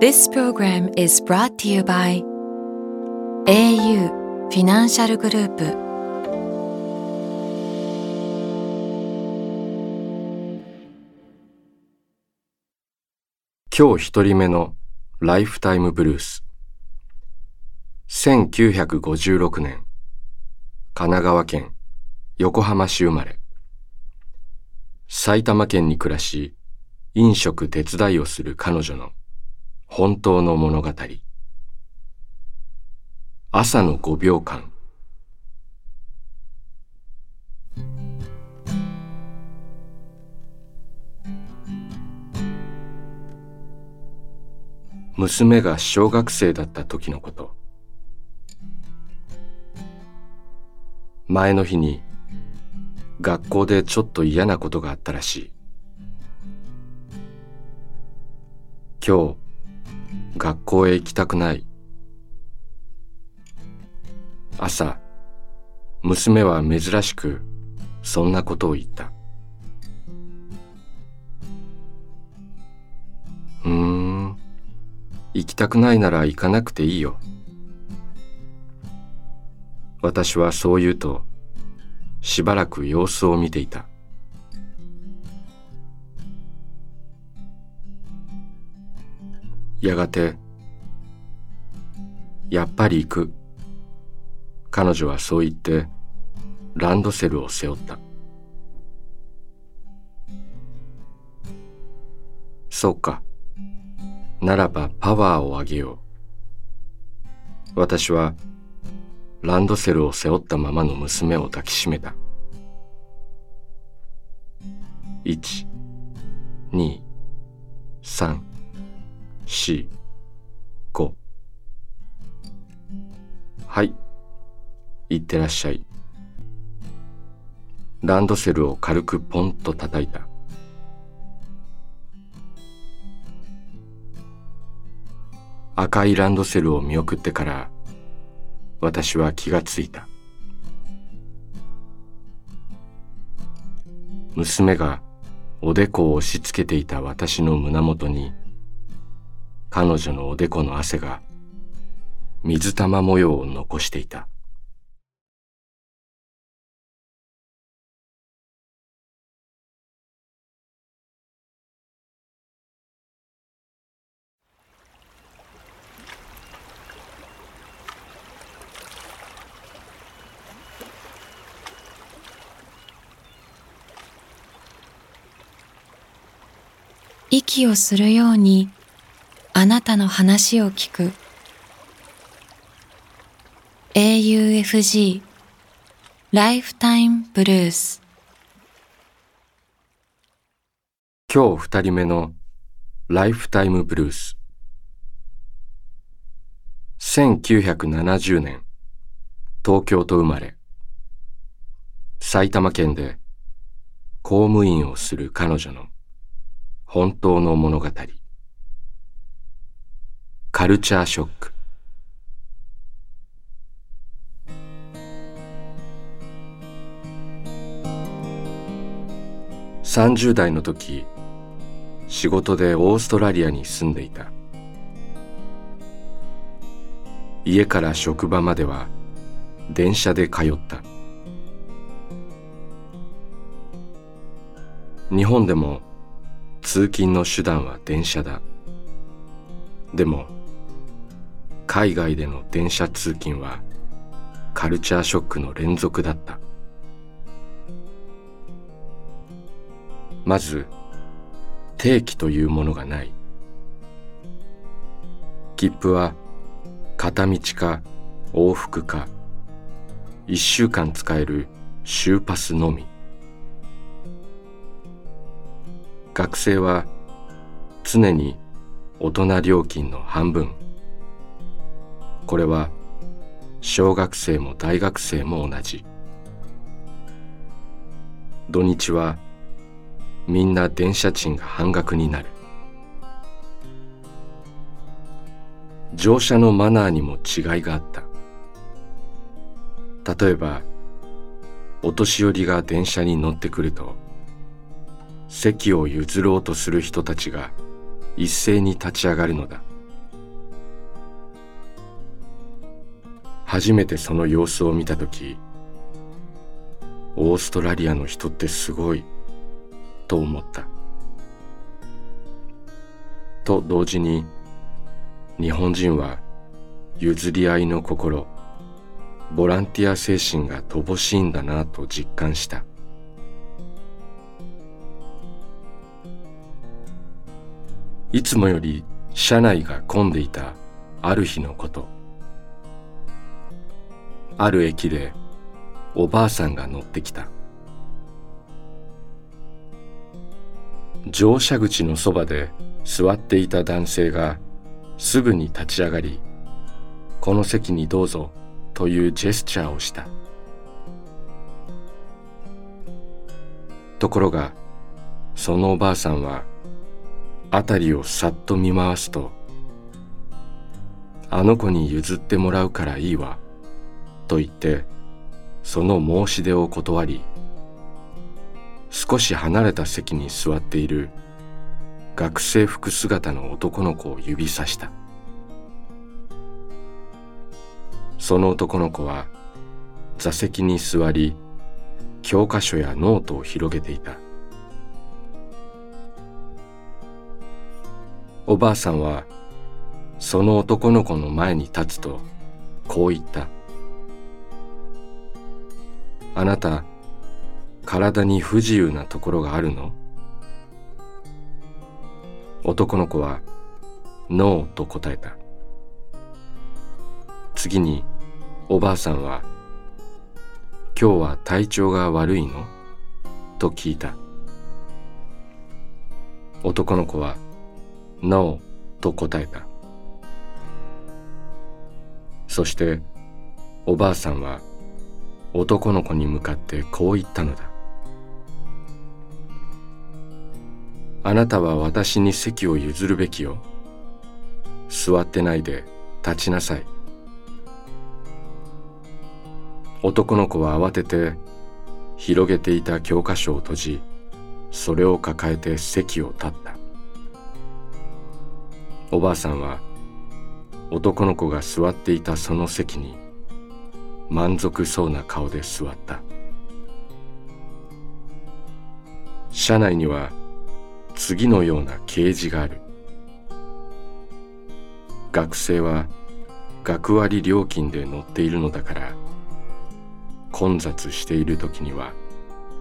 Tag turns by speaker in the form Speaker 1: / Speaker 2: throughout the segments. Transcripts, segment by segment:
Speaker 1: This program is brought to you by au フィナンシャルグループ
Speaker 2: 今日一人目のライフタイムブルース。1956年。神奈川県横浜市生まれ。埼玉県に暮らし飲食手伝いをする彼女の本当の物語。朝の5秒間。娘が小学生だった時のこと。前の日に学校でちょっと嫌なことがあったらしい。今日学校へ行きたくない。朝娘は珍しくそんなことを言った。うーん行きたくないなら行かなくていいよ。私はそう言うとしばらく様子を見ていた。やがて「やっぱり行く」彼女はそう言ってランドセルを背負った。そうか。ならばパワーをあげよう。私はランドセルを背負ったままの娘を抱きしめた。1 2 3 4 5はい。いってらっしゃい。ランドセルを軽くポンと叩いた。赤いランドセルを見送ってから私は気がついた。娘がおでこを押し付けていた私の胸元に彼女のおでこの汗が水玉模様を残していた。
Speaker 1: 息をするようにあなたの話を聞く。AUFG ライフタイムブルース
Speaker 2: 今日二人目のライフタイムブルース1970年。東京と生まれ。埼玉県で公務員をする彼女の本当の物語。カルチャーショック。30代の時仕事でオーストラリアに住んでいた。家から職場までは電車で通った。日本でも通勤の手段は電車だ。でも海外での電車通勤はカルチャーショックの連続だった。まず定期というものがない。切符は片道か往復か一週間使える週パスのみ。学生は常に大人料金の半分。これは小学生も大学生も同じ。土日はみんな電車賃が半額になる。乗車のマナーにも違いがあった。例えばお年寄りが電車に乗ってくると席を譲ろうとする人たちが一斉に立ち上がるのだ。初めてその様子を見た時オーストラリアの人ってすごいと思った。と同時に日本人は譲り合いの心ボランティア精神が乏しいんだなと実感した。いつもより車内が混んでいたある日のこと。ある駅でおばあさんが乗ってきた。乗車口のそばで座っていた男性がすぐに立ち上がり「この席にどうぞ」というジェスチャーをした。ところがそのおばあさんは辺りをさっと見回すと「あの子に譲ってもらうからいいわ」と言ってその申し出を断り少し離れた席に座っている学生服姿の男の子を指さした。その男の子は座席に座り教科書やノートを広げていた。おばあさんはその男の子の前に立つとこう言った「あなた体に不自由なところがあるの?」男の子は「ノー」と答えた次におばあさんは「今日は体調が悪いの?」と聞いた男の子は「No と答えたそしておばあさんは男の子に向かってこう言ったのだ。あなたは私に席を譲るべきよ。座ってないで立ちなさい。男の子は慌てて広げていた教科書を閉じそれを抱えて席を立った。おばあさんは男の子が座っていたその席に満足そうな顔で座った。車内には次のような掲示がある。学生は学割料金で乗っているのだから混雑している時には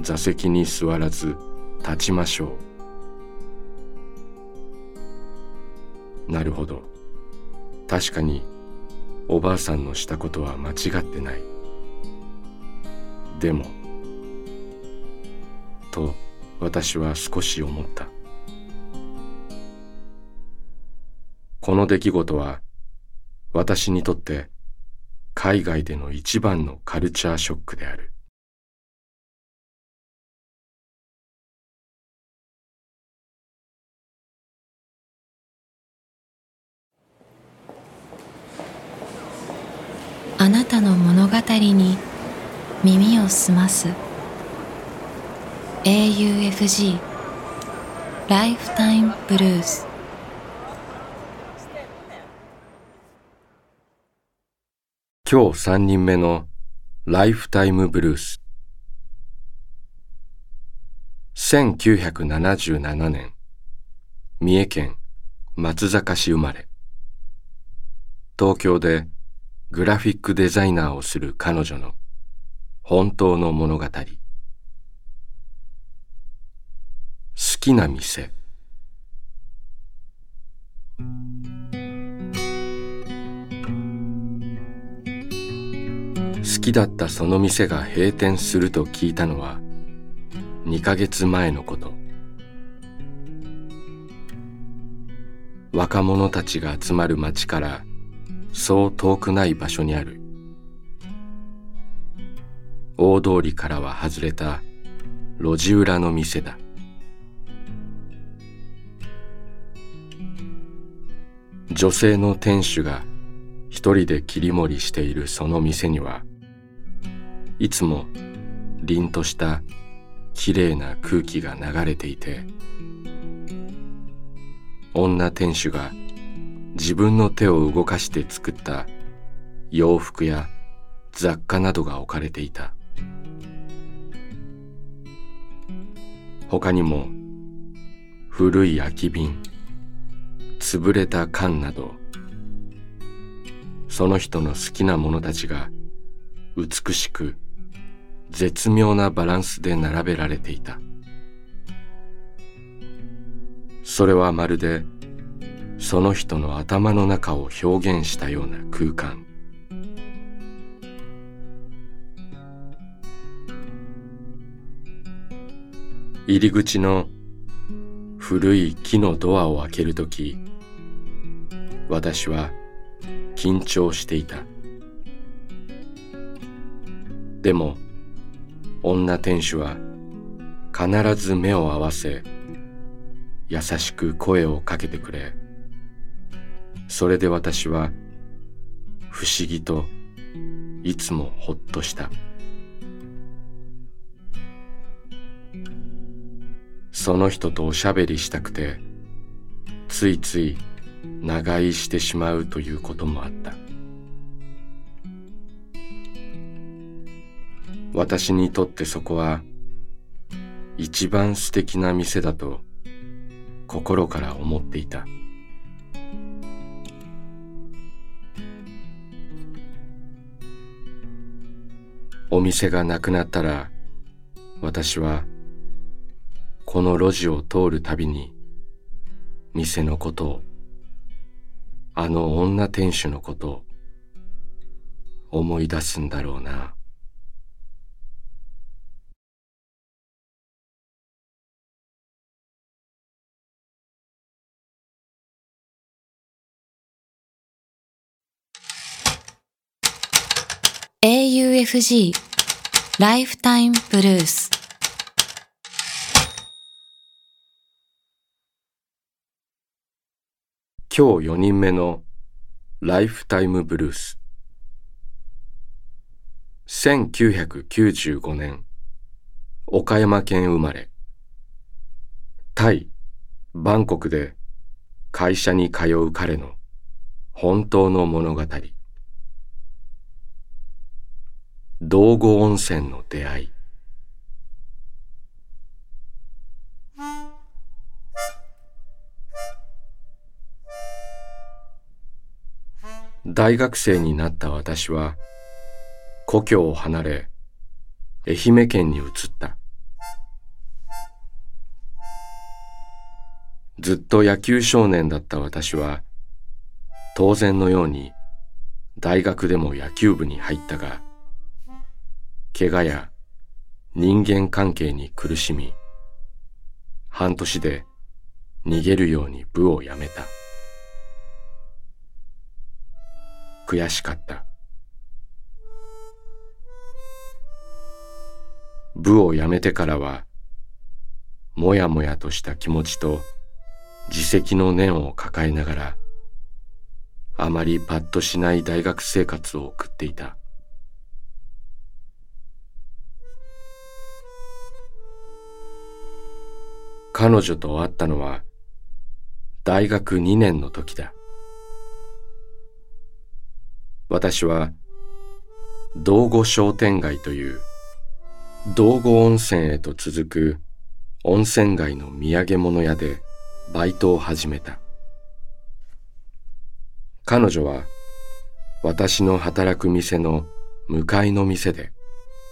Speaker 2: 座席に座らず立ちましょう。なるほど。確かにおばあさんのしたことは間違ってない。でもと私は少し思った。この出来事は私にとって海外での一番のカルチャーショックである
Speaker 1: あなたの物語に耳を澄ます。AUFG ライフタイムブルース
Speaker 2: 今日三人目のライフタイムブルース1977年三重県松坂市生まれ。東京でグラフィックデザイナーをする彼女の本当の物語。好きな店。好きだったその店が閉店すると聞いたのは2ヶ月前のこと。若者たちが集まる街からそう遠くない場所にある。大通りからは外れた路地裏の店だ。女性の店主が一人で切り盛りしているその店にはいつも凛としたきれいな空気が流れていて女店主が自分の手を動かして作った洋服や雑貨などが置かれていた。他にも古い空き瓶潰れた缶などその人の好きなものたちが美しく絶妙なバランスで並べられていた。それはまるでその人の頭の中を表現したような空間。入り口の古い木のドアを開けるとき私は緊張していた。でも女店主は必ず目を合わせ優しく声をかけてくれ。それで私は不思議といつもほっとした。その人とおしゃべりしたくてついつい長居してしまうということもあった。私にとってそこは一番素敵な店だと心から思っていた。お店がなくなったら私はこの路地を通るたびに店のことをあの女店主のことを思い出すんだろうな。
Speaker 1: AUFG ライフタイムブルース
Speaker 2: 今日4人目のライフタイムブルース。1995年岡山県生まれ。タイバンコクで会社に通う彼の本当の物語。道後温泉の出会い。大学生になった私は故郷を離れ愛媛県に移ったずっと野球少年だった私は当然のように大学でも野球部に入ったが怪我や人間関係に苦しみ、半年で逃げるように部を辞めた。悔しかった。部を辞めてからは、もやもやとした気持ちと自責の念を抱えながら、あまりパッとしない大学生活を送っていた。彼女と会ったのは大学2年の時だ。私は道後商店街という道後温泉へと続く温泉街の土産物屋でバイトを始めた。彼女は私の働く店の向かいの店で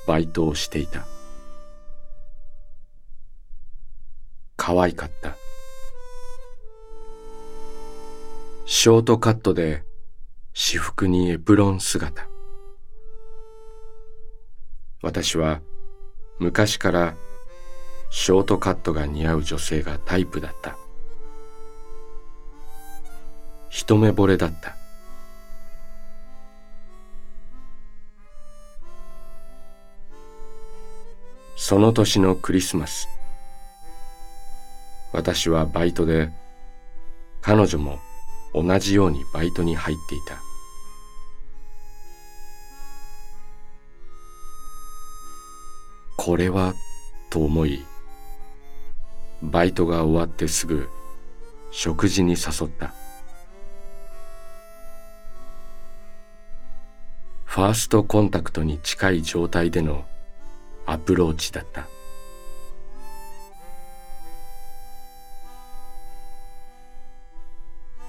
Speaker 2: バイトをしていた。可愛かった。ショートカットで私服にエプロン姿。私は昔からショートカットが似合う女性がタイプだった。一目惚れだった。その年のクリスマス、私はバイトで、彼女も同じようにバイトに入っていた。これはと思いバイトが終わってすぐ食事に誘った。ファーストコンタクトに近い状態でのアプローチだった。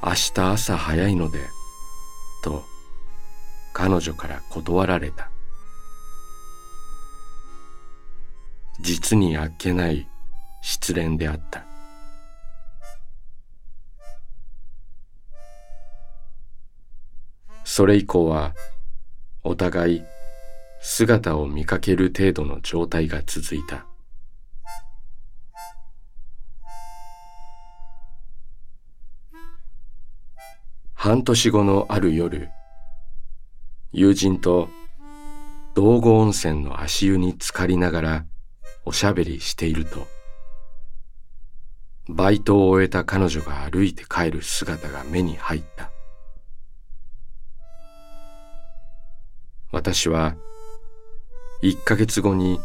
Speaker 2: 明日朝早いのでと彼女から断られた。実にあっけない失恋であった。それ以降はお互い姿を見かける程度の状態が続いた。半年後のある夜友人と道後温泉の足湯に浸かりながらおしゃべりしていると。バイトを終えた彼女が歩いて帰る姿が目に入った。私は一ヶ月後に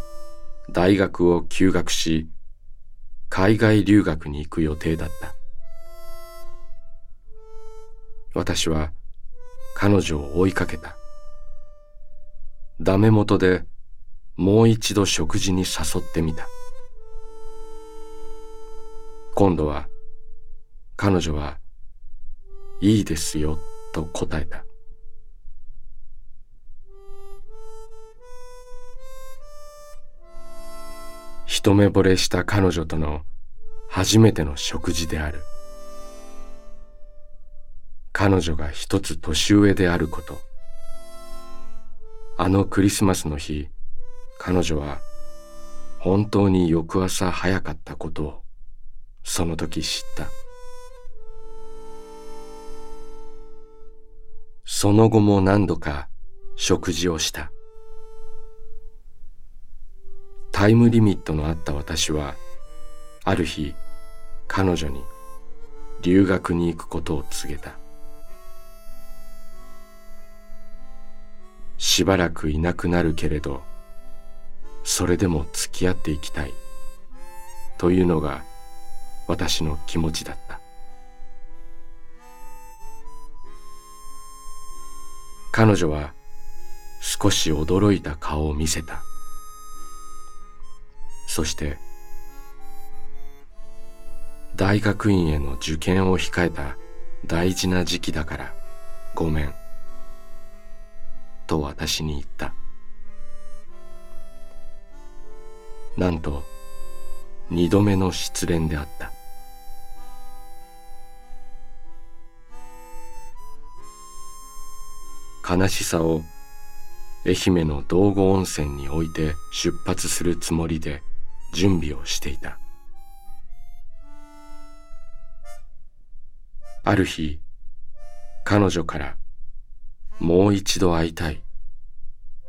Speaker 2: 大学を休学し海外留学に行く予定だった。私は彼女を追いかけた。ダメ元でもう一度食事に誘ってみた。今度は彼女はいいですよと答えた。一目惚れした彼女との初めての食事である。彼女が一つ年上であること。あのクリスマスの日彼女は本当に翌朝早かったことをその時知った。その後も何度か食事をした。タイムリミットのあった私はある日彼女に留学に行くことを告げた。しばらくいなくなるけれどそれでも付き合っていきたい。というのが私の気持ちだった。彼女は少し驚いた顔を見せた。そして大学院への受験を控えた大事な時期だからごめん。と私に言った。なんと二度目の失恋であった。悲しさを愛媛の道後温泉に置いて出発するつもりで準備をしていた。ある日彼女からもう一度会いたい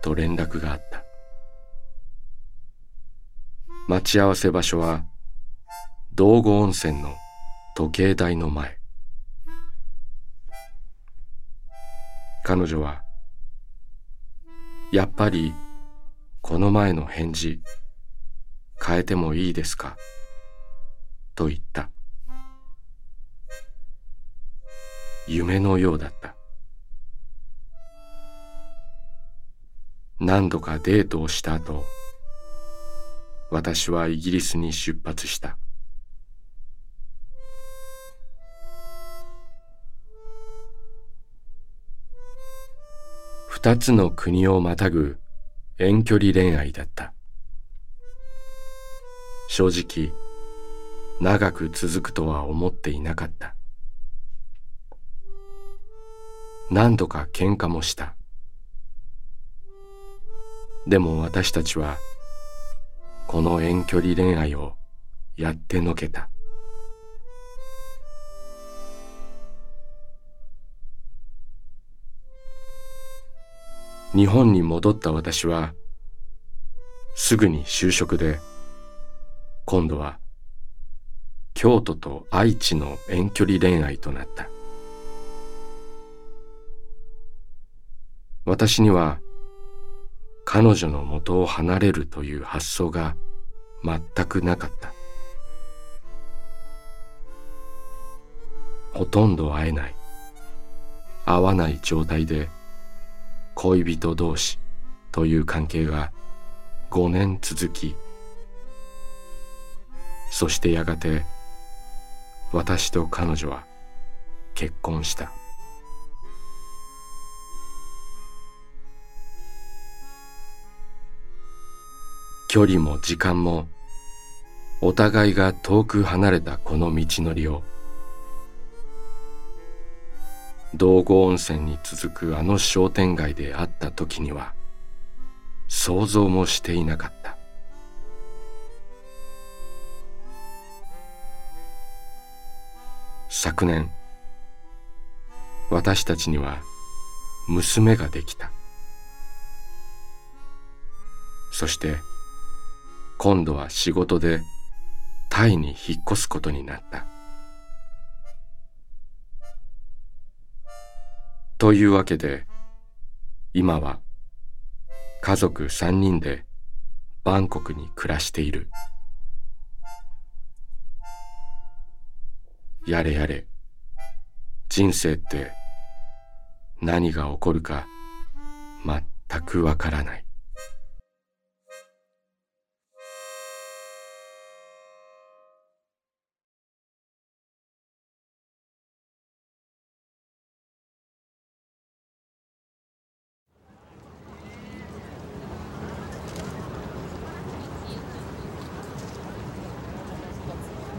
Speaker 2: と連絡があった。待ち合わせ場所は道後温泉の時計台の前。彼女はやっぱりこの前の返事変えてもいいですか？と言った。夢のようだった。何度かデートをした後私はイギリスに出発した。二つの国をまたぐ遠距離恋愛だった。正直長く続くとは思っていなかった。何度か喧嘩もした。でも私たちはこの遠距離恋愛をやってのけた日本に戻った私はすぐに就職で、今度は京都と愛知の遠距離恋愛となった。私には彼女の元を離れるという発想が全くなかった。ほとんど会えない、会わない状態で恋人同士という関係が5年続き、そしてやがて私と彼女は結婚した。距離も時間もお互いが遠く離れたこの道のりを道後温泉に続くあの商店街で会った時には想像もしていなかった。昨年私たちには娘ができた。そして今度は仕事でタイに引っ越すことになった。というわけで今は家族三人でバンコクに暮らしている。やれやれ人生って何が起こるか全くわからない。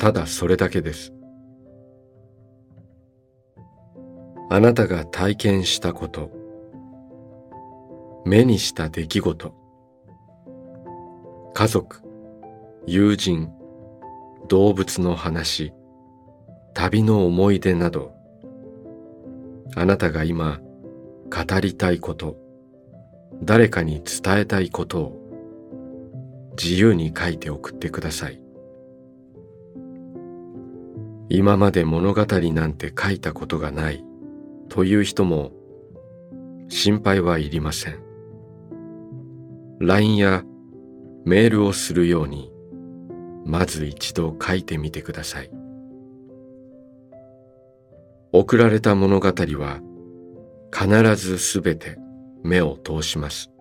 Speaker 2: ただそれだけです。あなたが体験したこと、目にした出来事、家族、友人、動物の話、旅の思い出など、あなたが今語りたいこと、誰かに伝えたいことを。自由に書いて送ってください。今まで物語なんて書いたことがないという人も心配はいりません。LINE やメールをするようにまず一度書いてみてください。送られた物語は必ずすべて目を通します。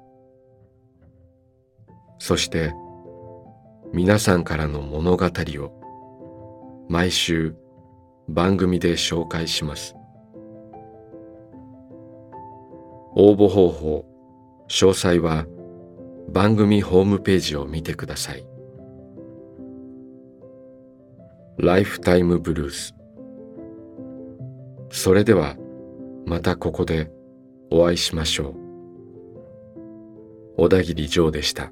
Speaker 2: そして皆さんからの物語を毎週番組で紹介します。応募方法、詳細は番組ホームページを見てください。ライフタイムブルース。それではまたここでお会いしましょう。小田切ジョーでした。